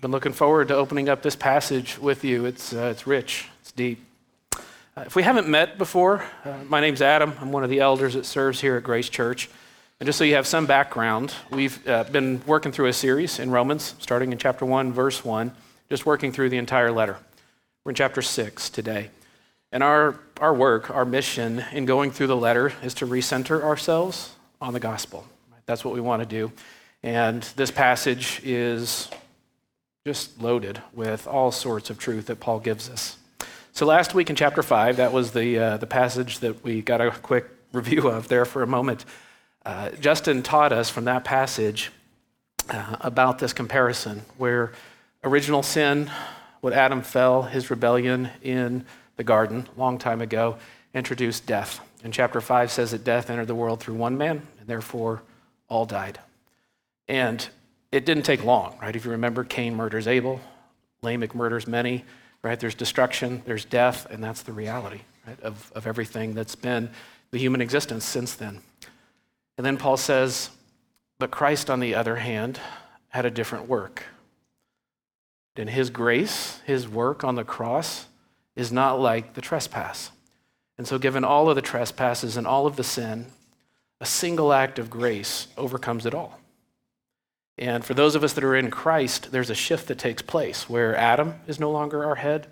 I've been looking forward to opening up this passage with you. It's, uh, it's rich, it's deep. Uh, if we haven't met before, uh, my name's Adam. I'm one of the elders that serves here at Grace Church. And just so you have some background, we've uh, been working through a series in Romans, starting in chapter 1, verse 1, just working through the entire letter. We're in chapter 6 today. And our, our work, our mission in going through the letter is to recenter ourselves on the gospel. That's what we want to do. And this passage is just loaded with all sorts of truth that Paul gives us. So last week in chapter 5, that was the, uh, the passage that we got a quick review of there for a moment. Uh, Justin taught us from that passage uh, about this comparison where original sin, when Adam fell, his rebellion in the garden a long time ago, introduced death. And chapter 5 says that death entered the world through one man, and therefore all died. And it didn't take long, right? If you remember, Cain murders Abel, Lamech murders many, right? There's destruction, there's death, and that's the reality right, of, of everything that's been the human existence since then. And then Paul says, but Christ, on the other hand, had a different work. And his grace, his work on the cross, is not like the trespass. And so, given all of the trespasses and all of the sin, a single act of grace overcomes it all. And for those of us that are in Christ, there's a shift that takes place where Adam is no longer our head,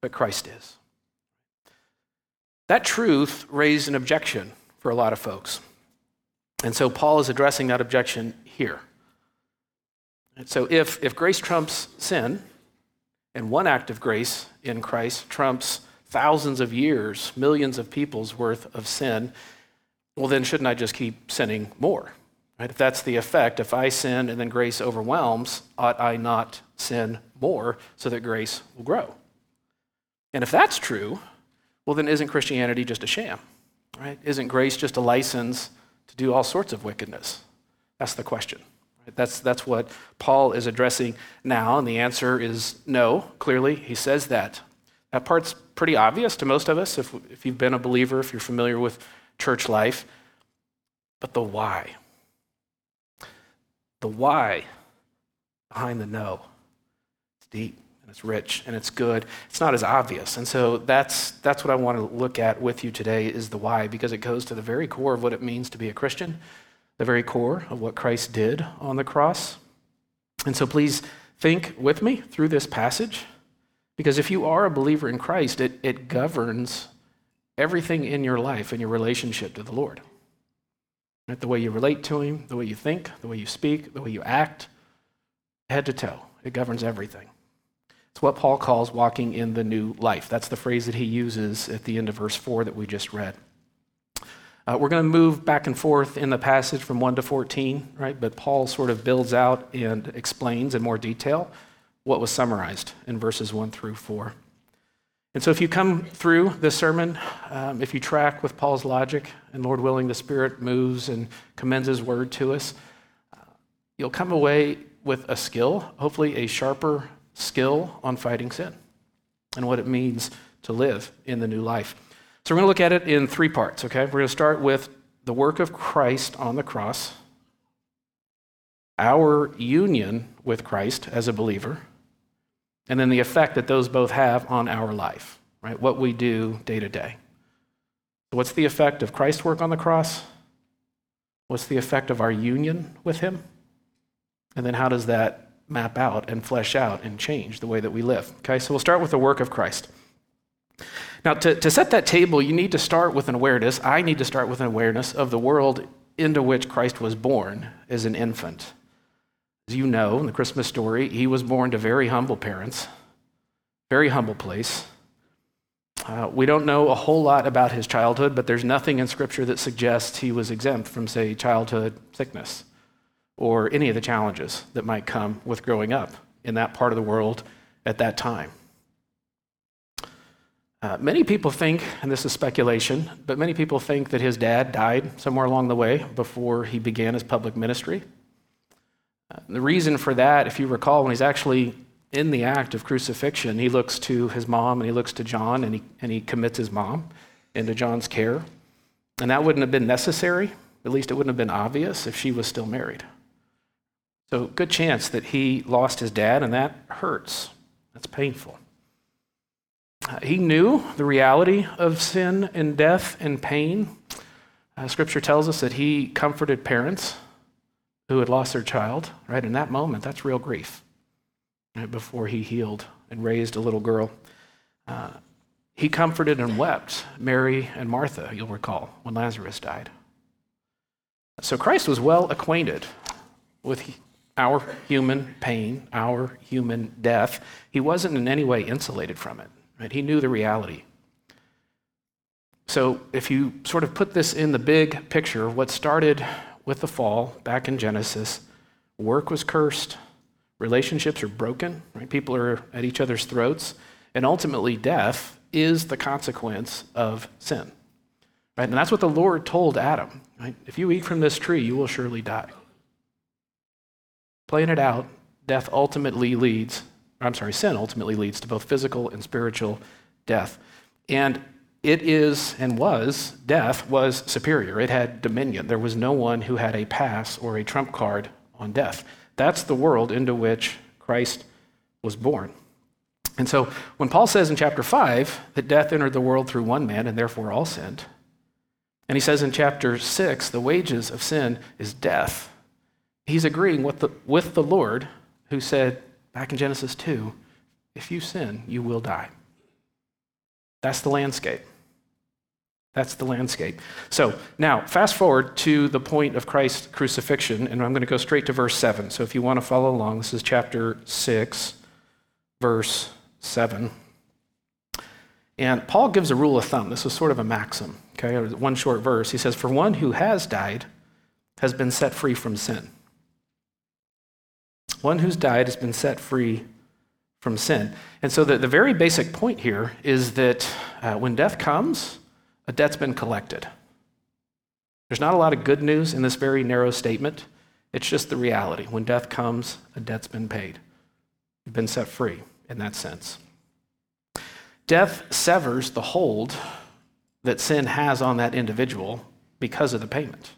but Christ is. That truth raised an objection for a lot of folks. And so Paul is addressing that objection here. And so if, if grace trumps sin, and one act of grace in Christ trumps thousands of years, millions of people's worth of sin, well, then shouldn't I just keep sinning more? Right? If that's the effect, if I sin and then grace overwhelms, ought I not sin more so that grace will grow? And if that's true, well, then isn't Christianity just a sham? Right? Isn't grace just a license to do all sorts of wickedness? That's the question. Right? That's, that's what Paul is addressing now, and the answer is no, clearly. He says that. That part's pretty obvious to most of us if, if you've been a believer, if you're familiar with church life. But the why, the why behind the no. It's deep and it's rich and it's good. It's not as obvious. And so that's, that's what I want to look at with you today is the why, because it goes to the very core of what it means to be a Christian, the very core of what Christ did on the cross. And so please think with me through this passage, because if you are a believer in Christ, it, it governs everything in your life and your relationship to the Lord. Right? The way you relate to Him, the way you think, the way you speak, the way you act, head to toe. It governs everything. It's what Paul calls walking in the new life. That's the phrase that he uses at the end of verse 4 that we just read. Uh, we're going to move back and forth in the passage from 1 to 14, right? But Paul sort of builds out and explains in more detail what was summarized in verses 1 through 4. And so, if you come through this sermon, um, if you track with Paul's logic, and Lord willing, the Spirit moves and commends His word to us, uh, you'll come away with a skill, hopefully a sharper skill on fighting sin and what it means to live in the new life. So, we're going to look at it in three parts, okay? We're going to start with the work of Christ on the cross, our union with Christ as a believer and then the effect that those both have on our life, right? What we do day to day. What's the effect of Christ's work on the cross? What's the effect of our union with Him? And then how does that map out and flesh out and change the way that we live? Okay, so we'll start with the work of Christ. Now, to, to set that table, you need to start with an awareness. I need to start with an awareness of the world into which Christ was born as an infant. As you know, in the Christmas story, he was born to very humble parents, very humble place. Uh, we don't know a whole lot about his childhood, but there's nothing in Scripture that suggests he was exempt from, say, childhood sickness or any of the challenges that might come with growing up in that part of the world at that time. Uh, many people think, and this is speculation, but many people think that his dad died somewhere along the way before he began his public ministry. The reason for that, if you recall, when he's actually in the act of crucifixion, he looks to his mom and he looks to John and he, and he commits his mom into John's care. And that wouldn't have been necessary, at least it wouldn't have been obvious if she was still married. So, good chance that he lost his dad, and that hurts. That's painful. Uh, he knew the reality of sin and death and pain. Uh, scripture tells us that he comforted parents who had lost their child, right? In that moment, that's real grief. Right? Before he healed and raised a little girl. Uh, he comforted and wept Mary and Martha, you'll recall, when Lazarus died. So Christ was well acquainted with our human pain, our human death. He wasn't in any way insulated from it. Right? He knew the reality. So if you sort of put this in the big picture, what started with the fall back in Genesis, work was cursed, relationships are broken, right? People are at each other's throats, and ultimately death is the consequence of sin. Right? And that's what the Lord told Adam. Right? If you eat from this tree, you will surely die. Playing it out, death ultimately leads, I'm sorry, sin ultimately leads to both physical and spiritual death. And it is and was, death was superior. It had dominion. There was no one who had a pass or a trump card on death. That's the world into which Christ was born. And so when Paul says in chapter 5 that death entered the world through one man and therefore all sinned, and he says in chapter 6 the wages of sin is death, he's agreeing with the, with the Lord who said back in Genesis 2 if you sin, you will die. That's the landscape. That's the landscape. So now, fast forward to the point of Christ's crucifixion, and I'm going to go straight to verse 7. So if you want to follow along, this is chapter 6, verse 7. And Paul gives a rule of thumb. This is sort of a maxim, okay? One short verse. He says, For one who has died has been set free from sin. One who's died has been set free from sin. And so the, the very basic point here is that uh, when death comes, a debt's been collected. There's not a lot of good news in this very narrow statement. It's just the reality. When death comes, a debt's been paid. You've been set free in that sense. Death severs the hold that sin has on that individual because of the payment.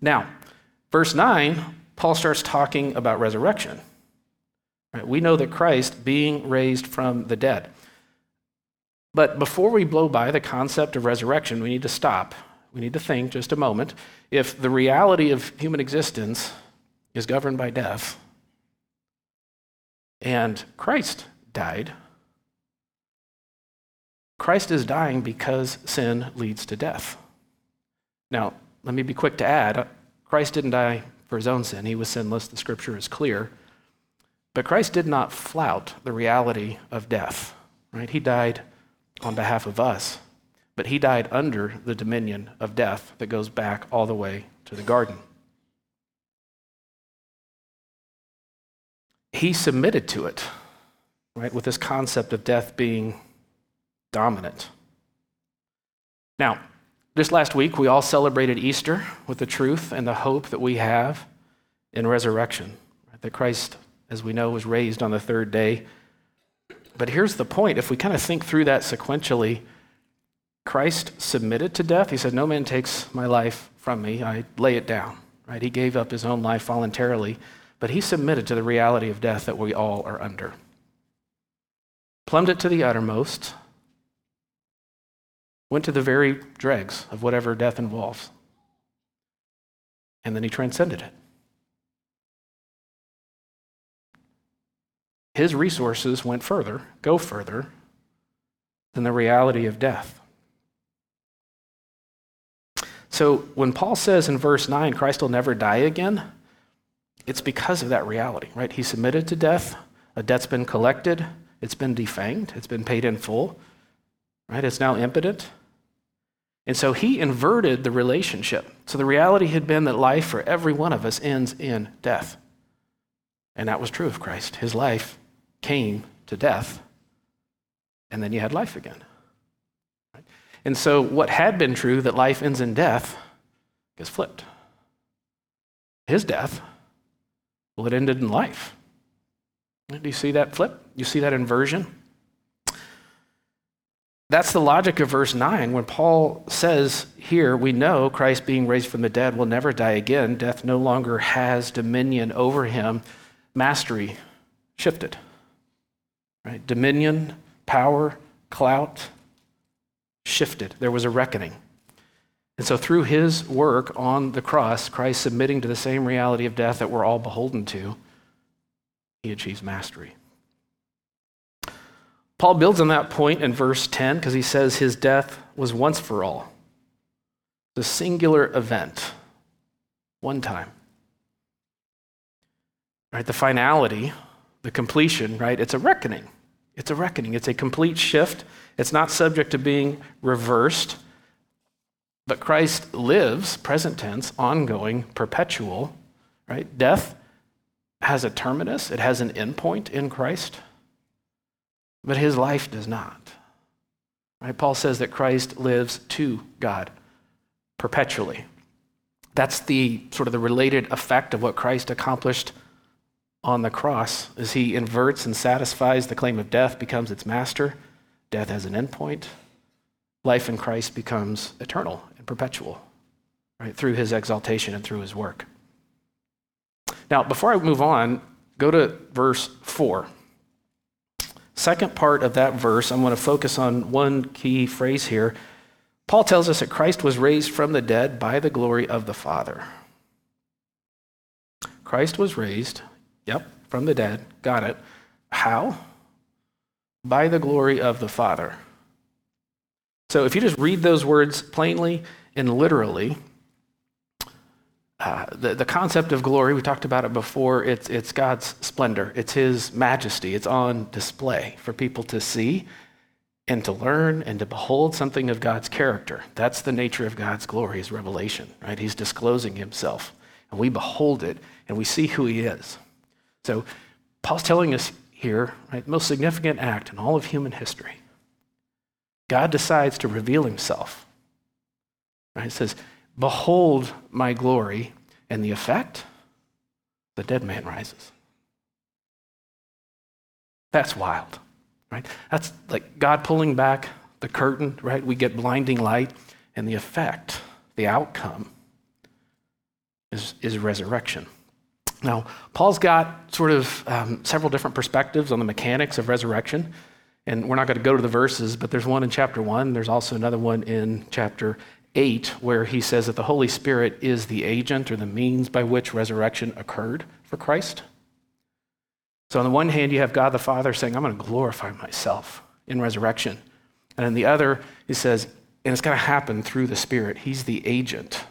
Now, verse 9, Paul starts talking about resurrection. Right? We know that Christ being raised from the dead. But before we blow by the concept of resurrection, we need to stop. We need to think just a moment. If the reality of human existence is governed by death, and Christ died, Christ is dying because sin leads to death. Now, let me be quick to add Christ didn't die for his own sin, he was sinless. The scripture is clear. But Christ did not flout the reality of death, right? He died on behalf of us, but he died under the dominion of death that goes back all the way to the garden. He submitted to it, right, with this concept of death being dominant. Now, this last week, we all celebrated Easter with the truth and the hope that we have in resurrection, right? that Christ, as we know, was raised on the third day but here's the point if we kind of think through that sequentially, Christ submitted to death. He said, No man takes my life from me, I lay it down. Right? He gave up his own life voluntarily, but he submitted to the reality of death that we all are under. Plumbed it to the uttermost, went to the very dregs of whatever death involves, and then he transcended it. His resources went further, go further than the reality of death. So when Paul says in verse 9, Christ will never die again, it's because of that reality, right? He submitted to death, a debt's been collected, it's been defanged, it's been paid in full, right? It's now impotent. And so he inverted the relationship. So the reality had been that life for every one of us ends in death. And that was true of Christ. His life came to death, and then you had life again. And so, what had been true, that life ends in death, gets flipped. His death, well, it ended in life. Do you see that flip? You see that inversion? that's the logic of verse 9 when Paul says here, we know Christ being raised from the dead will never die again. Death no longer has dominion over him. Mastery shifted. Right? Dominion, power, clout shifted. There was a reckoning. And so, through his work on the cross, Christ submitting to the same reality of death that we're all beholden to, he achieves mastery. Paul builds on that point in verse 10 because he says his death was once for all. It's a singular event, one time. Right, the finality, the completion, right? It's a reckoning. It's a reckoning. It's a complete shift. It's not subject to being reversed. But Christ lives, present tense, ongoing, perpetual, right? Death has a terminus, it has an endpoint in Christ, but his life does not. Right? Paul says that Christ lives to God perpetually. That's the sort of the related effect of what Christ accomplished on the cross as he inverts and satisfies the claim of death becomes its master. Death has an endpoint. Life in christ becomes eternal and perpetual right through his exaltation and through his work. Now before i move on go to verse 4. Second part of that verse i'm going to focus on one key phrase here. Paul tells us that christ was raised from the dead by the glory of the father. Christ was raised Yep, from the dead. Got it. How? By the glory of the Father. So if you just read those words plainly and literally, uh, the, the concept of glory, we talked about it before, it's, it's God's splendor, it's His majesty, it's on display for people to see and to learn and to behold something of God's character. That's the nature of God's glory, His revelation, right? He's disclosing Himself, and we behold it and we see who He is. So Paul's telling us here, right, most significant act in all of human history. God decides to reveal himself. Right? It says, Behold my glory, and the effect, the dead man rises. That's wild, right? That's like God pulling back the curtain, right? We get blinding light, and the effect, the outcome, is, is resurrection. Now, Paul's got sort of um, several different perspectives on the mechanics of resurrection. And we're not going to go to the verses, but there's one in chapter one. There's also another one in chapter eight where he says that the Holy Spirit is the agent or the means by which resurrection occurred for Christ. So, on the one hand, you have God the Father saying, I'm going to glorify myself in resurrection. And on the other, he says, and it's going to happen through the Spirit. He's the agent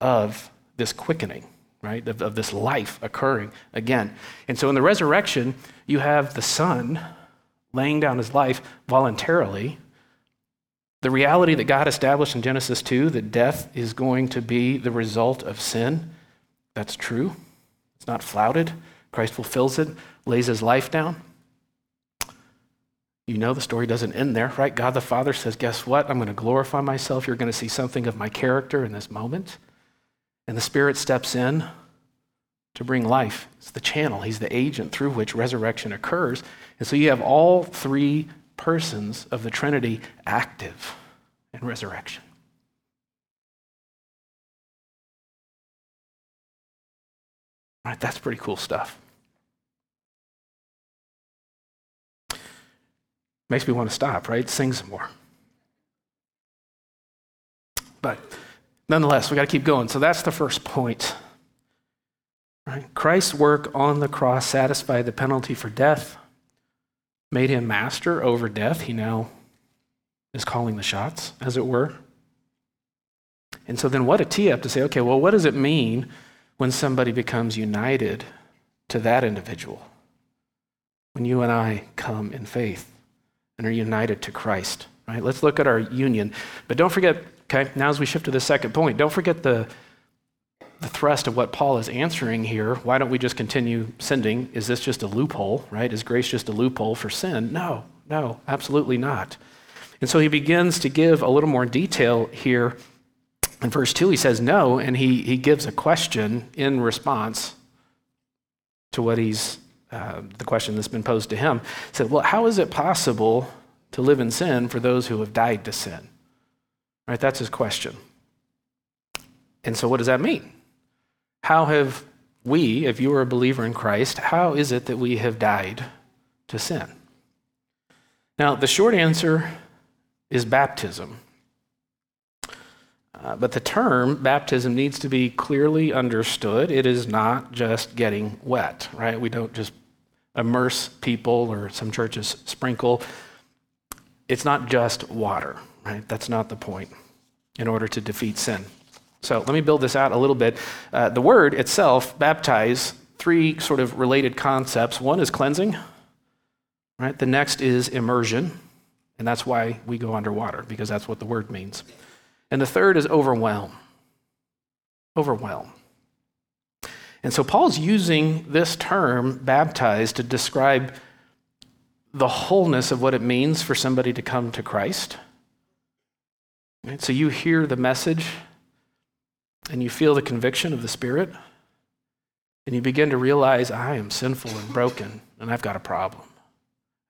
of this quickening right, of, of this life occurring again. And so in the resurrection, you have the Son laying down his life voluntarily. The reality that God established in Genesis 2 that death is going to be the result of sin, that's true. It's not flouted. Christ fulfills it, lays his life down. You know the story doesn't end there, right? God the Father says, Guess what? I'm going to glorify myself. You're going to see something of my character in this moment. And the Spirit steps in to bring life. It's the channel, He's the agent through which resurrection occurs. And so you have all three persons of the Trinity active in resurrection. Right, that's pretty cool stuff. Makes me want to stop, right? Sing some more. But Nonetheless, we got to keep going. So that's the first point. Right? Christ's work on the cross satisfied the penalty for death, made him master over death. He now is calling the shots, as it were. And so then what a tee up to say, okay, well, what does it mean when somebody becomes united to that individual? When you and I come in faith and are united to Christ, right? Let's look at our union. But don't forget Okay, now as we shift to the second point, don't forget the, the thrust of what Paul is answering here. Why don't we just continue sending? Is this just a loophole, right? Is grace just a loophole for sin? No, no, absolutely not. And so he begins to give a little more detail here. In verse 2, he says no, and he, he gives a question in response to what he's, uh, the question that's been posed to him. He said, Well, how is it possible to live in sin for those who have died to sin? Right? That's his question. And so, what does that mean? How have we, if you are a believer in Christ, how is it that we have died to sin? Now, the short answer is baptism. Uh, but the term baptism needs to be clearly understood. It is not just getting wet, right? We don't just immerse people or some churches sprinkle. It's not just water, right? That's not the point in order to defeat sin. So let me build this out a little bit. Uh, the word itself, baptize, three sort of related concepts. One is cleansing, right? The next is immersion, and that's why we go underwater, because that's what the word means. And the third is overwhelm. Overwhelm. And so Paul's using this term, baptized, to describe the wholeness of what it means for somebody to come to Christ. Right? So you hear the message and you feel the conviction of the Spirit, and you begin to realize, I am sinful and broken, and I've got a problem.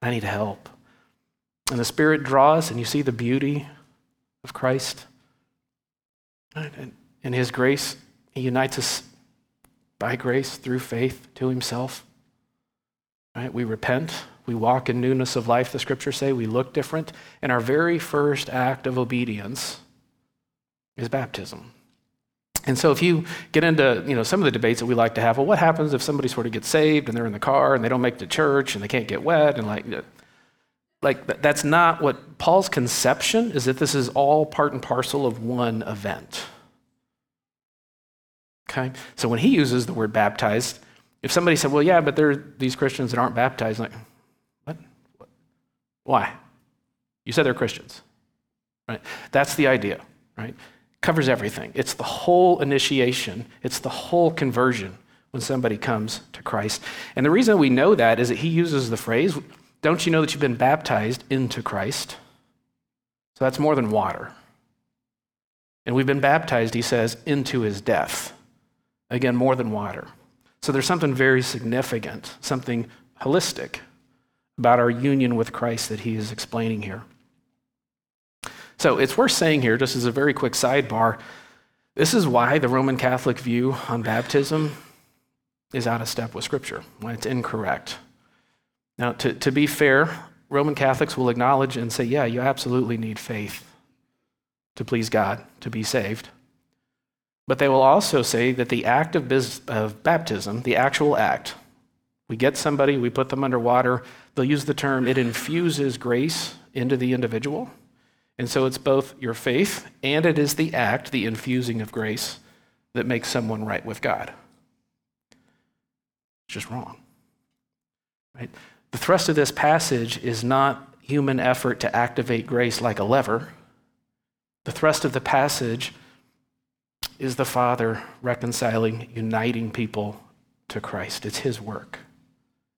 I need help. And the Spirit draws, and you see the beauty of Christ. And in His grace, He unites us by grace through faith to Himself. Right? We repent. We walk in newness of life, the scriptures say. We look different. And our very first act of obedience is baptism. And so if you get into, you know, some of the debates that we like to have, well, what happens if somebody sort of gets saved and they're in the car and they don't make it to church and they can't get wet and like uh, like that's not what Paul's conception is that this is all part and parcel of one event. Okay? So when he uses the word baptized, if somebody said, "Well, yeah, but there are these Christians that aren't baptized," like? Why? You said they're Christians, right? That's the idea, right? covers everything. It's the whole initiation, it's the whole conversion when somebody comes to Christ. And the reason we know that is that he uses the phrase, Don't you know that you've been baptized into Christ? So that's more than water. And we've been baptized, he says, into his death. Again, more than water. So there's something very significant, something holistic about our union with Christ that he is explaining here. So it's worth saying here, just as a very quick sidebar, this is why the Roman Catholic view on baptism is out of step with Scripture, why it's incorrect. Now, to, to be fair, Roman Catholics will acknowledge and say, yeah, you absolutely need faith to please God, to be saved. But they will also say that the act of, biz- of baptism, the actual act, we get somebody, we put them under water, they'll use the term, it infuses grace into the individual. And so it's both your faith and it is the act, the infusing of grace, that makes someone right with God. It's just wrong. Right? The thrust of this passage is not human effort to activate grace like a lever. The thrust of the passage is the Father reconciling, uniting people to Christ. It's His work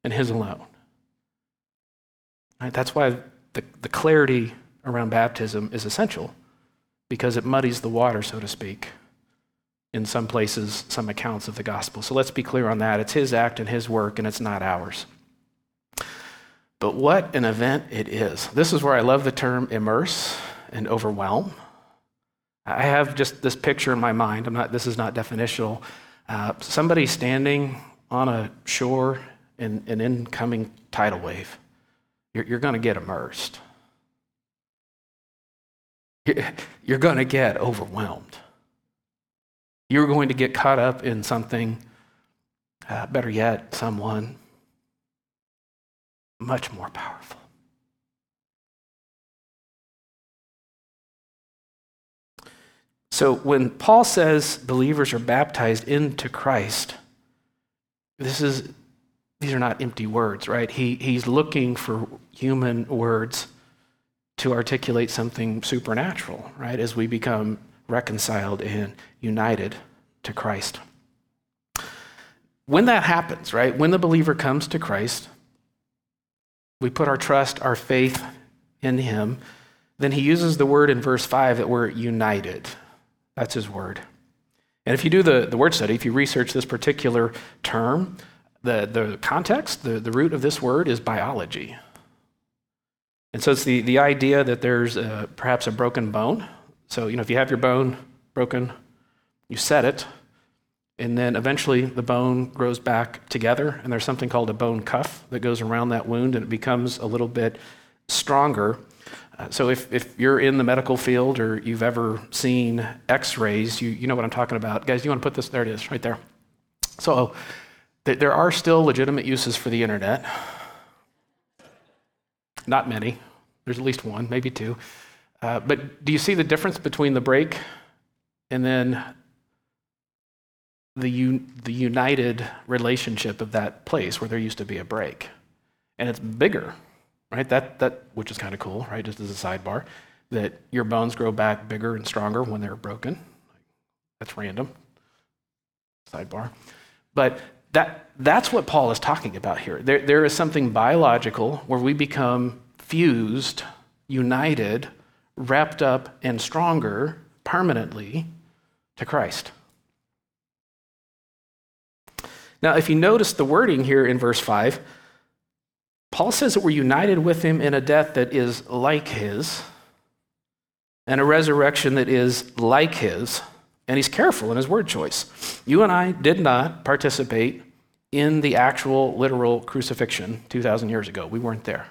and His alone. Right? That's why the, the clarity around baptism is essential because it muddies the water, so to speak, in some places, some accounts of the gospel. So let's be clear on that. It's his act and his work, and it's not ours. But what an event it is. This is where I love the term immerse and overwhelm. I have just this picture in my mind. I'm not, this is not definitional. Uh, somebody standing on a shore in an incoming tidal wave. You're, you're going to get immersed you're going to get overwhelmed. You're going to get caught up in something, uh, better yet, someone much more powerful. So when Paul says believers are baptized into Christ, this is these are not empty words, right? He, he's looking for human words to articulate something supernatural, right, as we become reconciled and united to Christ. When that happens, right, when the believer comes to Christ, we put our trust, our faith in him, then he uses the word in verse 5 that we're united. That's his word. And if you do the, the word study, if you research this particular term, the, the context, the, the root of this word is biology. And so it's the, the idea that there's a, perhaps a broken bone. So, you know, if you have your bone broken, you set it, and then eventually the bone grows back together, and there's something called a bone cuff that goes around that wound, and it becomes a little bit stronger. Uh, so if, if you're in the medical field or you've ever seen x-rays, you, you know what I'm talking about. Guys, you want to put this? There it is, right there. So there are still legitimate uses for the internet. Not many. There's at least one, maybe two. Uh, but do you see the difference between the break and then the, un- the united relationship of that place where there used to be a break? And it's bigger, right? That, that, which is kind of cool, right? Just as a sidebar, that your bones grow back bigger and stronger when they're broken. That's random. Sidebar. But that, that's what Paul is talking about here. There, there is something biological where we become fused, united, wrapped up, and stronger permanently to Christ. Now, if you notice the wording here in verse 5, Paul says that we're united with him in a death that is like his and a resurrection that is like his. And he's careful in his word choice. You and I did not participate in the actual literal crucifixion 2,000 years ago. We weren't there.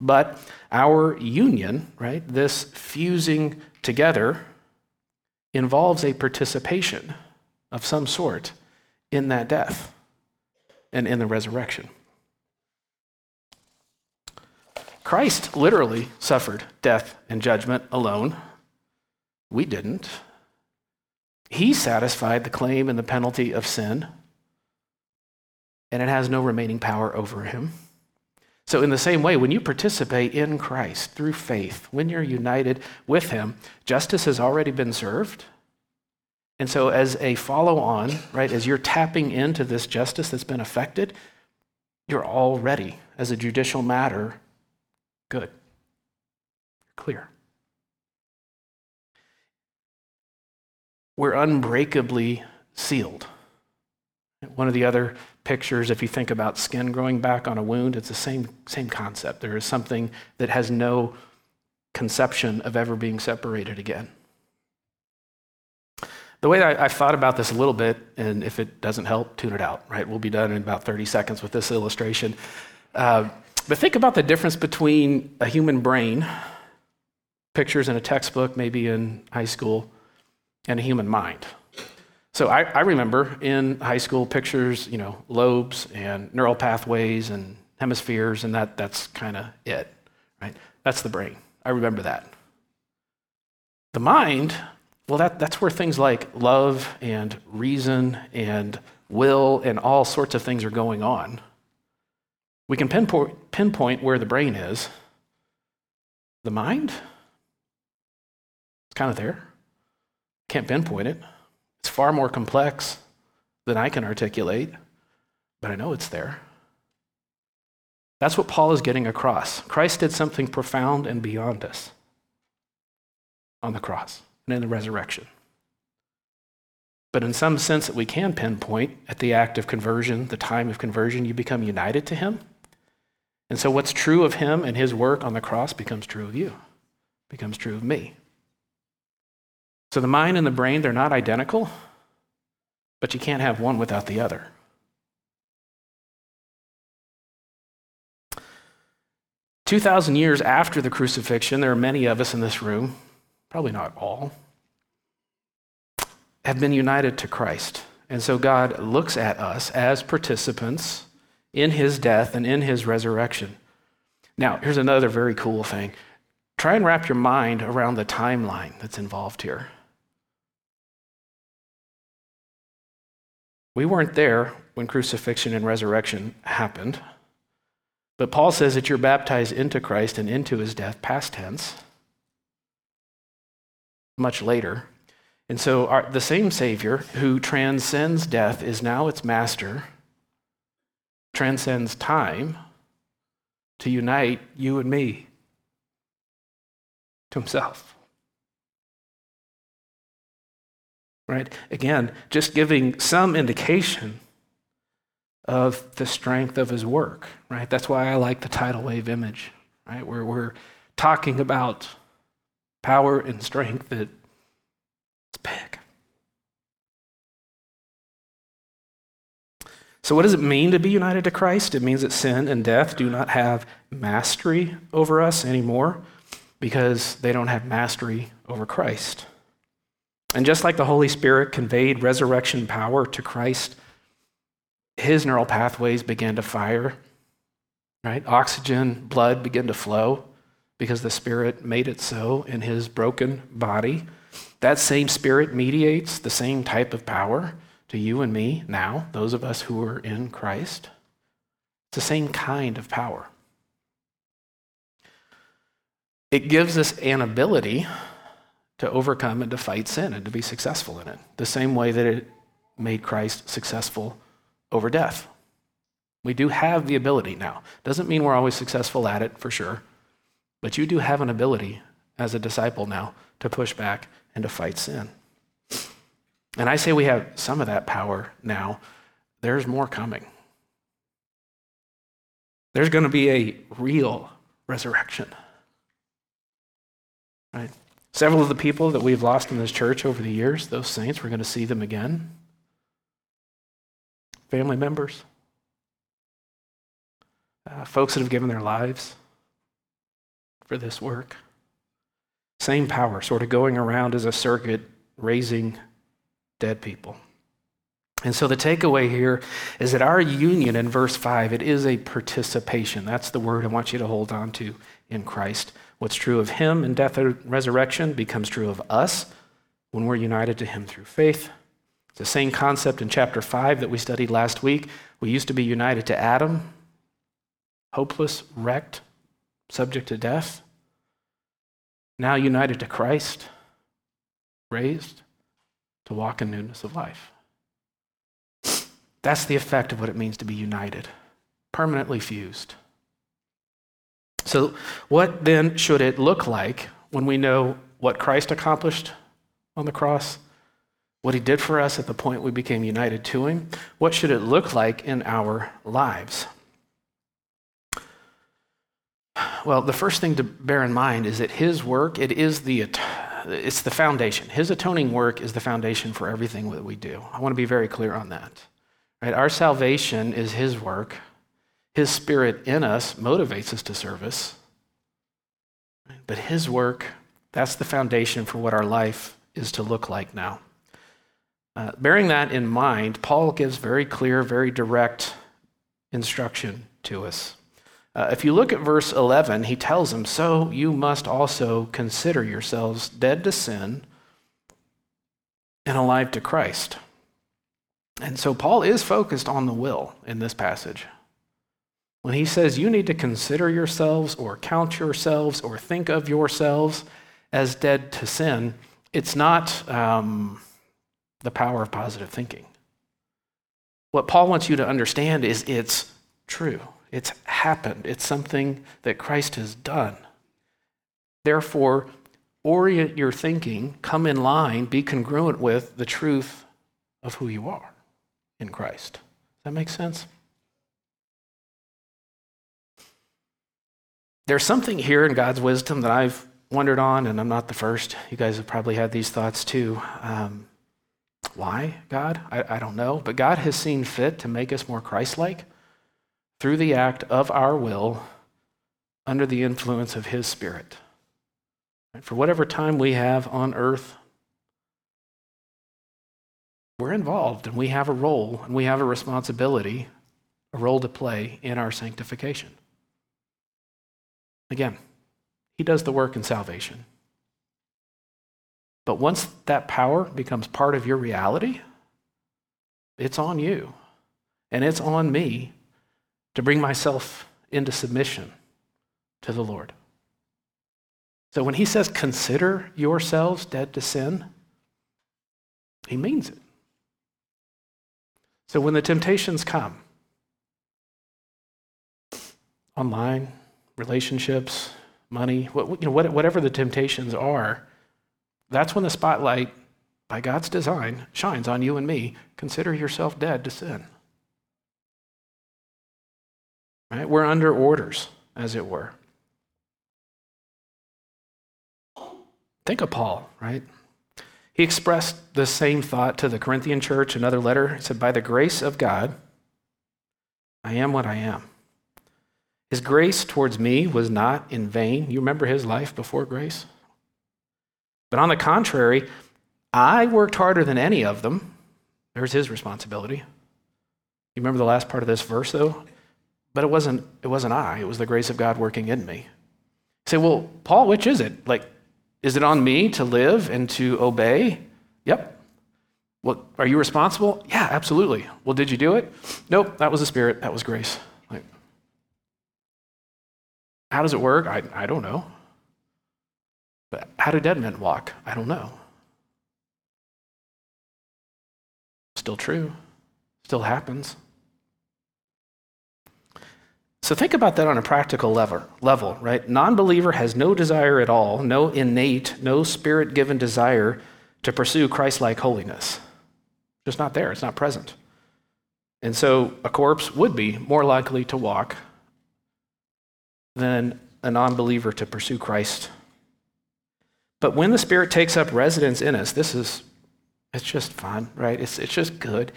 But our union, right, this fusing together, involves a participation of some sort in that death and in the resurrection. Christ literally suffered death and judgment alone. We didn't. He satisfied the claim and the penalty of sin, and it has no remaining power over him. So, in the same way, when you participate in Christ through faith, when you're united with Him, justice has already been served. And so, as a follow on, right, as you're tapping into this justice that's been affected, you're already, as a judicial matter, good. Clear. We're unbreakably sealed. One of the other pictures, if you think about skin growing back on a wound, it's the same, same concept. There is something that has no conception of ever being separated again. The way I, have thought about this a little bit, and if it doesn't help, tune it out, right? We'll be done in about 30 seconds with this illustration. Uh, but think about the difference between a human brain, pictures in a textbook, maybe in high school, and a human mind. So I, I, remember in high school pictures, you know, lobes and neural pathways and hemispheres, and that, that's kind of it, right? That's the brain. I remember that. The mind, well, that, that's where things like love and reason and will and all sorts of things are going on. We can pinpoint, pinpoint where the brain is. The mind, it's kind of there. Can't pinpoint it. It's far more complex than I can articulate, but I know it's there. That's what Paul is getting across. Christ did something profound and beyond us on the cross and in the resurrection. But in some sense that we can pinpoint at the act of conversion, the time of conversion, you become united to him. And so what's true of him and his work on the cross becomes true of you, becomes true of me. So the mind and the brain, they're not identical, but you can't have one without the other. Two thousand years after the crucifixion, there are many of us in this room, probably not all, have been united to Christ. And so God looks at us as participants in his death and in his resurrection. Now, here's another very cool thing. Try and wrap your mind around the timeline that's involved here. We weren't there when crucifixion and resurrection happened. But Paul says that you're baptized into Christ and into his death, past tense, much later. And so our, the same Savior who transcends death is now its master, transcends time to unite you and me to himself. Right? Again, just giving some indication of the strength of his work, right? That's why I like the tidal wave image, right? Where we're talking about power and strength that it's big. So, what does it mean to be united to Christ? It means that sin and death do not have mastery over us anymore because they don't have mastery over Christ. And just like the Holy Spirit conveyed resurrection power to Christ, his neural pathways began to fire, right? Oxygen, blood began to flow because the Spirit made it so in his broken body. That same Spirit mediates the same type of power to you and me now, those of us who are in Christ. It's the same kind of power. It gives us an ability to overcome and to fight sin and to be successful in it, the same way that it made Christ successful over death. We do have the ability now. Doesn't mean we're always successful at it, for sure, but you do have an ability as a disciple now to push back and to fight sin. And I say we have some of that power now. There's more coming. There's going to be a real resurrection. Right? Several of the people that we've lost in this church over the years, those saints, we're going to see them again. Family members, uh, folks that have given their lives for this work. Same power, sort of going around as a circuit, raising dead people. And so the takeaway here is that our union in verse 5, it is a participation. That's the word I want you to hold on to in Christ. What's true of him in death and resurrection becomes true of us when we're united to him through faith. It's the same concept in chapter 5 that we studied last week. We used to be united to Adam, hopeless, wrecked, subject to death. Now united to Christ, raised to walk in newness of life. That's the effect of what it means to be united, permanently fused. So, what then should it look like when we know what Christ accomplished on the cross, what he did for us at the point we became united to him? What should it look like in our lives? Well, the first thing to bear in mind is that his work, it is the it's the foundation. His atoning work is the foundation for everything that we do. I want to be very clear on that. Right? Our salvation is his work. His spirit in us motivates us to service. But his work, that's the foundation for what our life is to look like now. Uh, bearing that in mind, Paul gives very clear, very direct instruction to us. Uh, if you look at verse 11, he tells them, So you must also consider yourselves dead to sin and alive to Christ. And so Paul is focused on the will in this passage. When he says you need to consider yourselves or count yourselves or think of yourselves as dead to sin, it's not um, the power of positive thinking. What Paul wants you to understand is it's true. It's happened. It's something that Christ has done. Therefore, orient your thinking, come in line, be congruent with the truth of who you are in Christ. Does that make sense? There's something here in God's wisdom that I've wondered on, and I'm not the first. You guys have probably had these thoughts too. Um, why, God? I, I don't know. But God has seen fit to make us more Christ like through the act of our will under the influence of His Spirit. For whatever time we have on earth, we're involved and we have a role and we have a responsibility, a role to play in our sanctification. Again, He does the work in salvation. But once that power becomes part of your reality, it's on you and it's on me to bring myself into submission to the Lord. So when he says, consider yourselves dead to sin, he means it. So when the temptations come, online, relationships, money, what, you know, whatever the temptations are, that's when the spotlight, by God's design, shines on you and me. Consider yourself dead to sin. Right? We're under orders, as it were. Think of Paul, right? He expressed the same thought to the Corinthian church, another letter. He said, By the grace of God, I am what I am. His grace towards me was not in vain. You remember his life before grace? But on the contrary, I worked harder than any of them. There's his responsibility. You remember the last part of this verse, though? But it wasn't, it wasn't I, it was the grace of God working in me. You say, well, Paul, which is it? Like, is it on me to live and to obey? Yep. Well, are you responsible? Yeah, absolutely. Well, did you do it? Nope, that was the Spirit, that was grace. How does it work? I, I don't know. But how do dead men walk? I don't know. Still true, still happens. So think about that on a practical level, level right? Non-believer has no desire at all, no innate, no spirit-given desire to pursue Christ-like holiness. Just not there, it's not present. And so a corpse would be more likely to walk than a non-believer to pursue Christ. But when the Spirit takes up residence in us, this is it's just fun, right? It's, it's just good.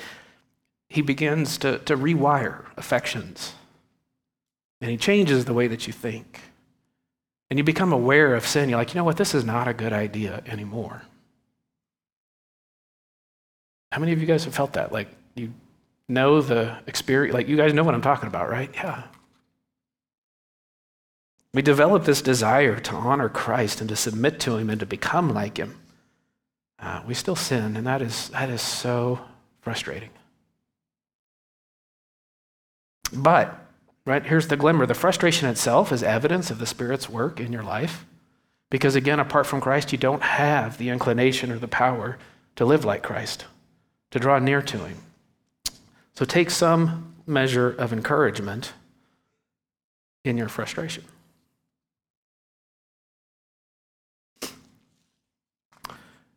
He begins to, to rewire affections and he changes the way that you think. And you become aware of sin. You're like, you know what? This is not a good idea anymore. How many of you guys have felt that? Like, you know the experience, like, you guys know what I'm talking about, right? Yeah. We develop this desire to honor Christ and to submit to Him and to become like Him. Uh, we still sin, and that is, that is so frustrating. But Right? Here's the glimmer. The frustration itself is evidence of the Spirit's work in your life. Because again, apart from Christ, you don't have the inclination or the power to live like Christ, to draw near to Him. So take some measure of encouragement in your frustration.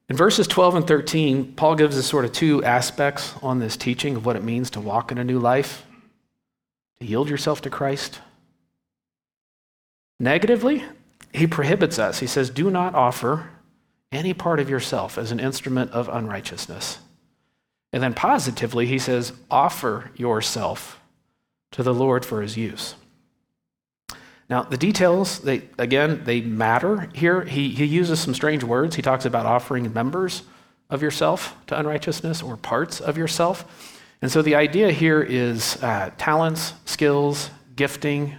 In verses 12 and 13, Paul gives us sort of two aspects on this teaching of what it means to walk in a new life to yield yourself to Christ. Negatively, he prohibits us. He says, Do not offer any part of yourself as an instrument of unrighteousness. And then positively, he says, Offer yourself to the Lord for his use. Now, the details, they, again, they matter here. He, he uses some strange words. He talks about offering members of yourself to unrighteousness or parts of yourself. And so the idea here is uh, talents, skills, gifting,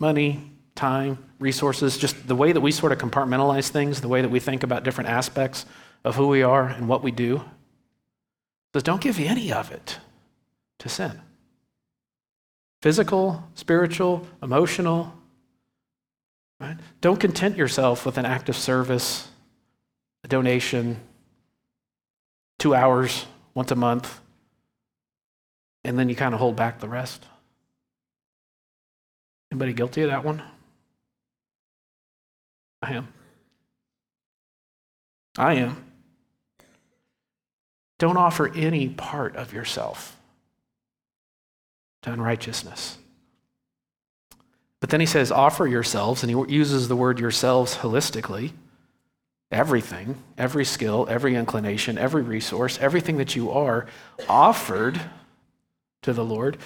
money, time, resources, just the way that we sort of compartmentalize things, the way that we think about different aspects of who we are and what we do. Says, don't give any of it to sin. Physical, spiritual, emotional. Right? Don't content yourself with an act of service, a donation, two hours once a month, and then you kind of hold back the rest. Anybody guilty of that one? I am. I am. Don't offer any part of yourself to unrighteousness. But then he says, offer yourselves, and he uses the word yourselves holistically. Everything, every skill, every inclination, every resource, everything that you are offered to the Lord.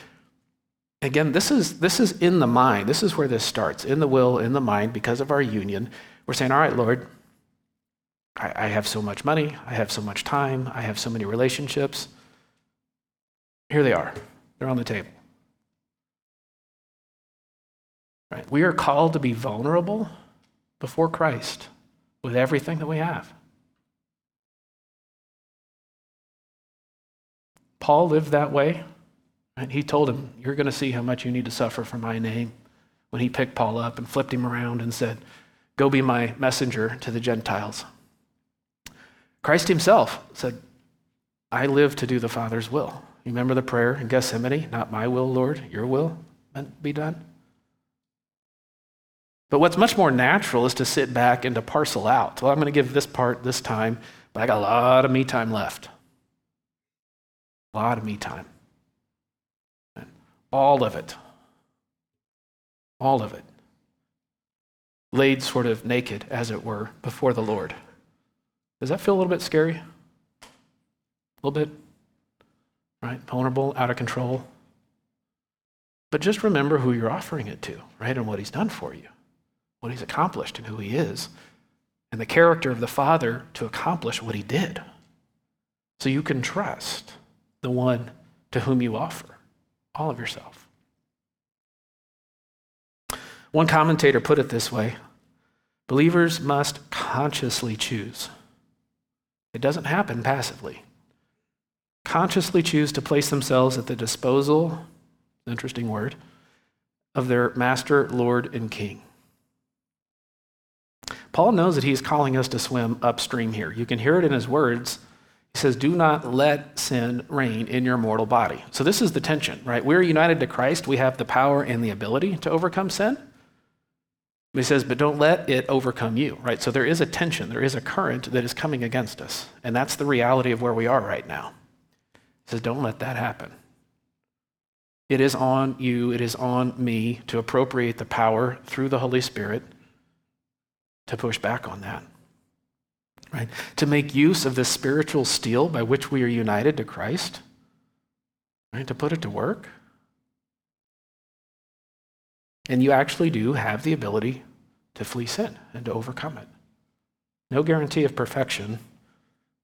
Again, this is, this is in the mind. This is where this starts in the will, in the mind, because of our union. We're saying, All right, Lord, I, I have so much money, I have so much time, I have so many relationships. Here they are, they're on the table. Right? We are called to be vulnerable before Christ with everything that we have. Paul lived that way and he told him, You're going to see how much you need to suffer for my name. When he picked Paul up and flipped him around and said, Go be my messenger to the Gentiles. Christ himself said, I live to do the Father's will. You remember the prayer in Gethsemane? Not my will, Lord, your will be done. But what's much more natural is to sit back and to parcel out. Well, I'm going to give this part this time, but I got a lot of me time left. A lot of me time all of it. all of it, laid sort of naked, as it were, before the Lord. Does that feel a little bit scary? A little bit? Right? Vulnerable, out of control. But just remember who you're offering it to, right? And what he's done for you, what he's accomplished, and who he is, and the character of the Father to accomplish what he did. So you can trust the one to whom you offer all of yourself. One commentator put it this way believers must consciously choose. It doesn't happen passively. Consciously choose to place themselves at the disposal, interesting word, of their master, Lord, and King. Paul knows that he's calling us to swim upstream here. You can hear it in his words. He says, Do not let sin reign in your mortal body. So, this is the tension, right? We're united to Christ. We have the power and the ability to overcome sin. He says, But don't let it overcome you, right? So, there is a tension, there is a current that is coming against us. And that's the reality of where we are right now. He says, Don't let that happen. It is on you, it is on me to appropriate the power through the Holy Spirit to push back on that. Right? To make use of this spiritual steel by which we are united to Christ. Right? To put it to work. And you actually do have the ability to flee sin and to overcome it. No guarantee of perfection,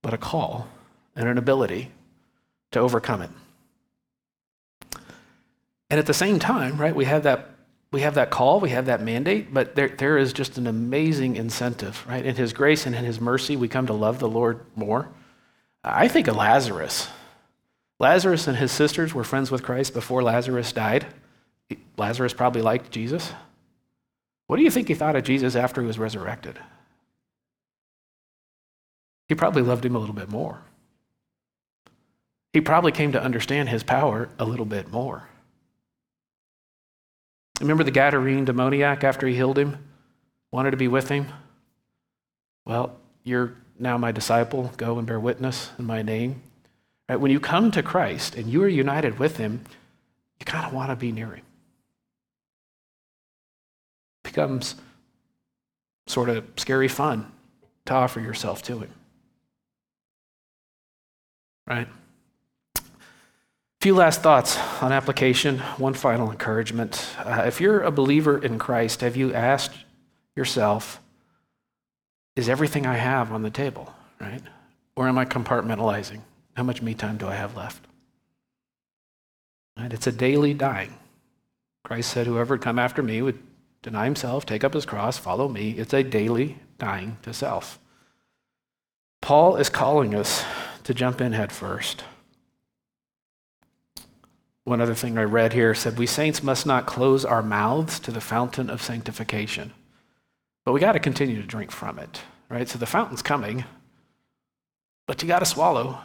but a call and an ability to overcome it. And at the same time, right, we have that we have that call, we have that mandate, but there, there is just an amazing incentive, right? In His grace and in His mercy, we come to love the Lord more. I think of Lazarus. Lazarus and his sisters were friends with Christ before Lazarus died. Lazarus probably liked Jesus. What do you think he thought of Jesus after he was resurrected? He probably loved him a little bit more. He probably came to understand his power a little bit more. Remember the Gadarene demoniac after he healed him? Wanted to be with him? Well, you're now my disciple. Go and bear witness in my name. Right? When you come to Christ and you are united with him, you kind of want to be near him. It becomes sort of scary fun to offer yourself to him. Right? Few last thoughts on application. One final encouragement. Uh, if you're a believer in Christ, have you asked yourself, is everything I have on the table, right? Or am I compartmentalizing? How much me time do I have left? Right? It's a daily dying. Christ said, Whoever would come after me would deny himself, take up his cross, follow me. It's a daily dying to self. Paul is calling us to jump in head first. One other thing I read here said, We saints must not close our mouths to the fountain of sanctification, but we got to continue to drink from it, right? So the fountain's coming, but you got to swallow,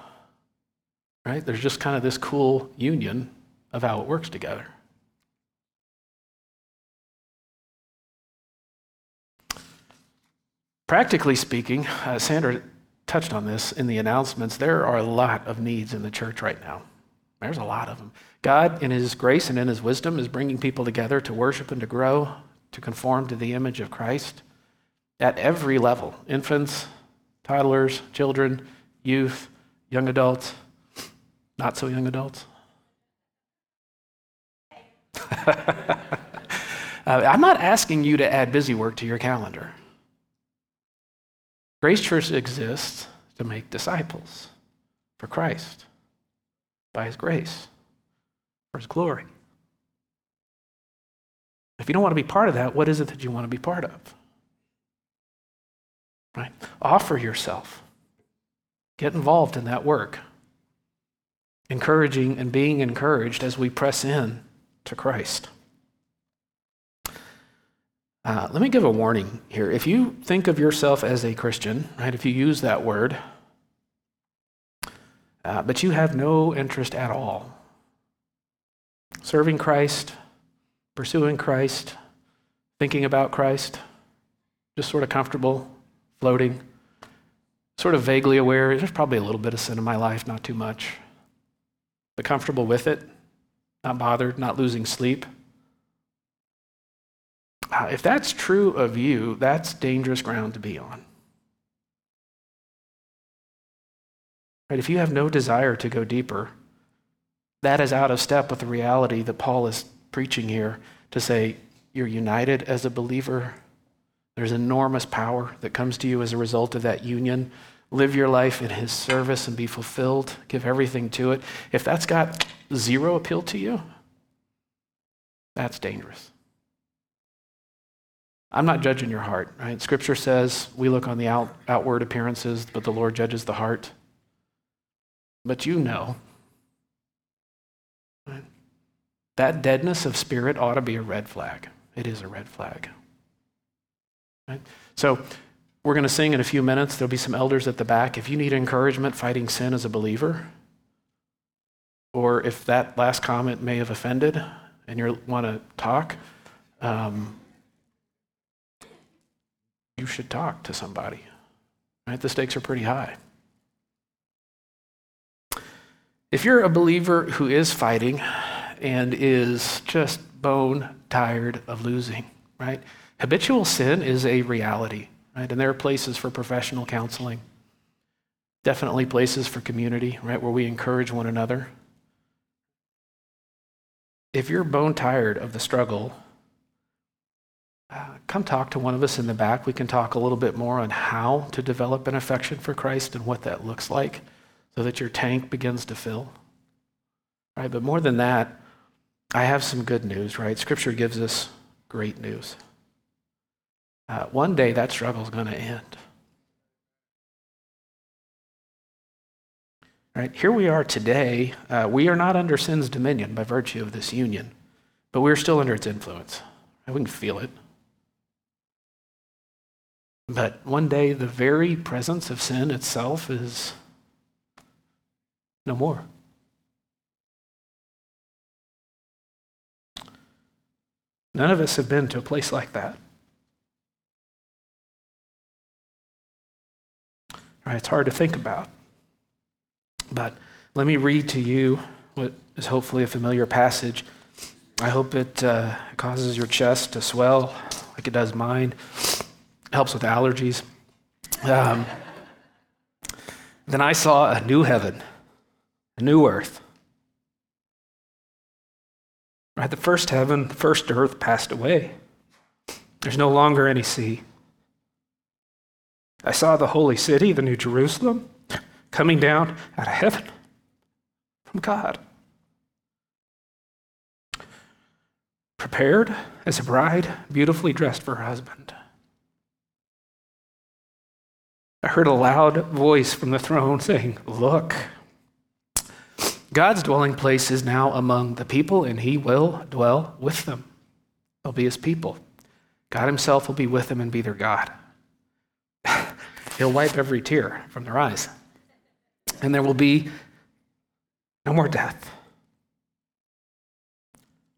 right? There's just kind of this cool union of how it works together. Practically speaking, uh, Sandra touched on this in the announcements, there are a lot of needs in the church right now. There's a lot of them. God, in His grace and in His wisdom, is bringing people together to worship and to grow, to conform to the image of Christ at every level infants, toddlers, children, youth, young adults, not so young adults. uh, I'm not asking you to add busy work to your calendar. Grace Church exists to make disciples for Christ by His grace, for His glory. If you don't want to be part of that, what is it that you want to be part of? Right? Offer yourself. Get involved in that work. Encouraging and being encouraged as we press in to Christ. Uh, let me give a warning here. If you think of yourself as a Christian, right, if you use that word, uh, but you have no interest at all. Serving Christ, pursuing Christ, thinking about Christ, just sort of comfortable, floating, sort of vaguely aware. There's probably a little bit of sin in my life, not too much, but comfortable with it, not bothered, not losing sleep. Uh, if that's true of you, that's dangerous ground to be on. Right? If you have no desire to go deeper, that is out of step with the reality that Paul is preaching here to say you're united as a believer. There's enormous power that comes to you as a result of that union. Live your life in his service and be fulfilled. Give everything to it. If that's got zero appeal to you, that's dangerous. I'm not judging your heart, right? Scripture says we look on the out, outward appearances, but the Lord judges the heart. But you know that deadness of spirit ought to be a red flag. It is a red flag. Right? So we're going to sing in a few minutes. There'll be some elders at the back. If you need encouragement fighting sin as a believer, or if that last comment may have offended and you want to talk, um, you should talk to somebody. Right? The stakes are pretty high. If you're a believer who is fighting and is just bone tired of losing, right? Habitual sin is a reality, right? And there are places for professional counseling. Definitely places for community, right, where we encourage one another. If you're bone tired of the struggle, uh, come talk to one of us in the back. We can talk a little bit more on how to develop an affection for Christ and what that looks like so that your tank begins to fill. Right? But more than that, I have some good news, right? Scripture gives us great news. Uh, one day that struggle is going to end. Right? Here we are today. Uh, we are not under sin's dominion by virtue of this union, but we're still under its influence. We can feel it. But one day, the very presence of sin itself is no more. None of us have been to a place like that. Right, it's hard to think about. But let me read to you what is hopefully a familiar passage. I hope it uh, causes your chest to swell like it does mine. It helps with allergies. Um, then I saw a new heaven a new earth. Right, the first heaven, the first earth passed away. There's no longer any sea. I saw the holy city, the New Jerusalem, coming down out of heaven from God. Prepared as a bride, beautifully dressed for her husband. I heard a loud voice from the throne saying, Look, God's dwelling place is now among the people, and he will dwell with them. They'll be his people. God himself will be with them and be their God. He'll wipe every tear from their eyes. And there will be no more death,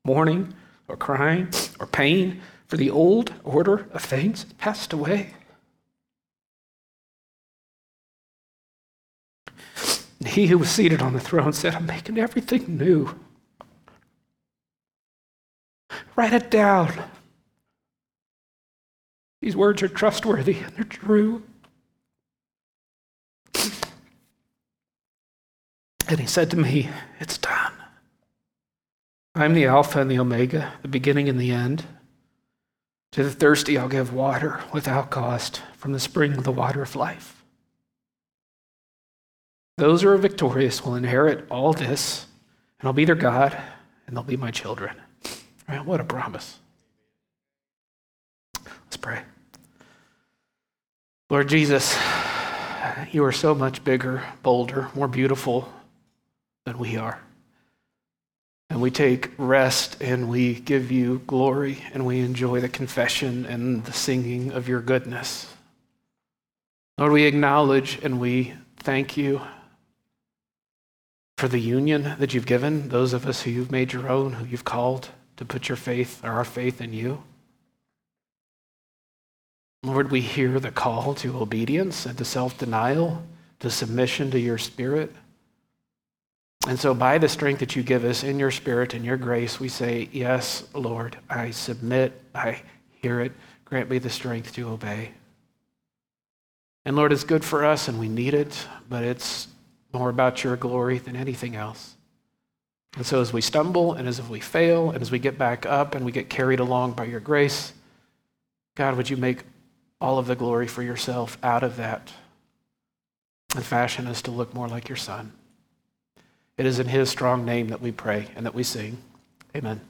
mourning, or crying, or pain, for the old order of things passed away. And he who was seated on the throne said, I'm making everything new. Write it down. These words are trustworthy and they're true. And he said to me, It's done. I'm the Alpha and the Omega, the beginning and the end. To the thirsty, I'll give water without cost from the spring of the water of life. Those who are victorious will inherit all this, and I'll be their God, and they'll be my children. What a promise. Let's pray. Lord Jesus, you are so much bigger, bolder, more beautiful than we are. And we take rest and we give you glory and we enjoy the confession and the singing of your goodness. Lord, we acknowledge and we thank you for the union that you've given those of us who you've made your own, who you've called to put your faith or our faith in you. Lord, we hear the call to obedience and to self denial, to submission to your spirit. And so, by the strength that you give us in your spirit and your grace, we say, Yes, Lord, I submit, I hear it. Grant me the strength to obey. And Lord, it's good for us and we need it, but it's more about your glory than anything else. And so as we stumble and as if we fail and as we get back up and we get carried along by your grace, God, would you make all of the glory for yourself out of that and fashion us to look more like your Son? It is in his strong name that we pray and that we sing. Amen.